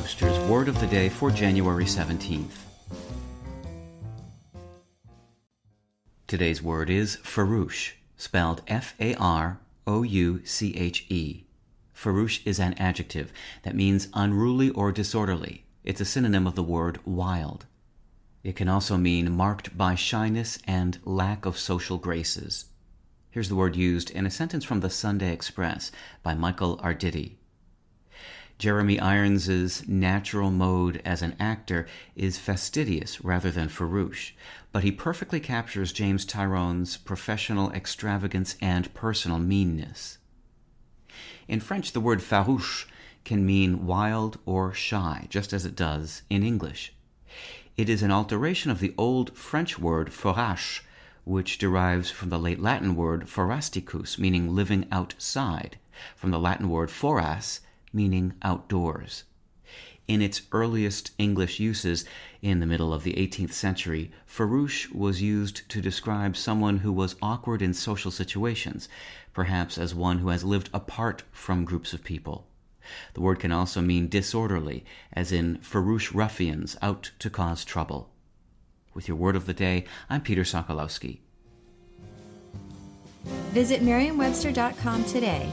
Merriam-Webster's Word of the Day for January 17th. Today's word is farouche, spelled F-A-R-O-U-C-H-E. Farouche is an adjective that means unruly or disorderly. It's a synonym of the word wild. It can also mean marked by shyness and lack of social graces. Here's the word used in a sentence from the Sunday Express by Michael Arditti. Jeremy Irons's natural mode as an actor is fastidious rather than farouche, but he perfectly captures James Tyrone's professional extravagance and personal meanness. In French, the word farouche can mean wild or shy, just as it does in English. It is an alteration of the old French word forasche, which derives from the late Latin word forasticus, meaning living outside, from the Latin word foras, meaning outdoors. In its earliest English uses in the middle of the 18th century, farouche was used to describe someone who was awkward in social situations, perhaps as one who has lived apart from groups of people. The word can also mean disorderly, as in farouche ruffians out to cause trouble. With your word of the day, I'm Peter Sokolowski. Visit Merriam-Webster.com today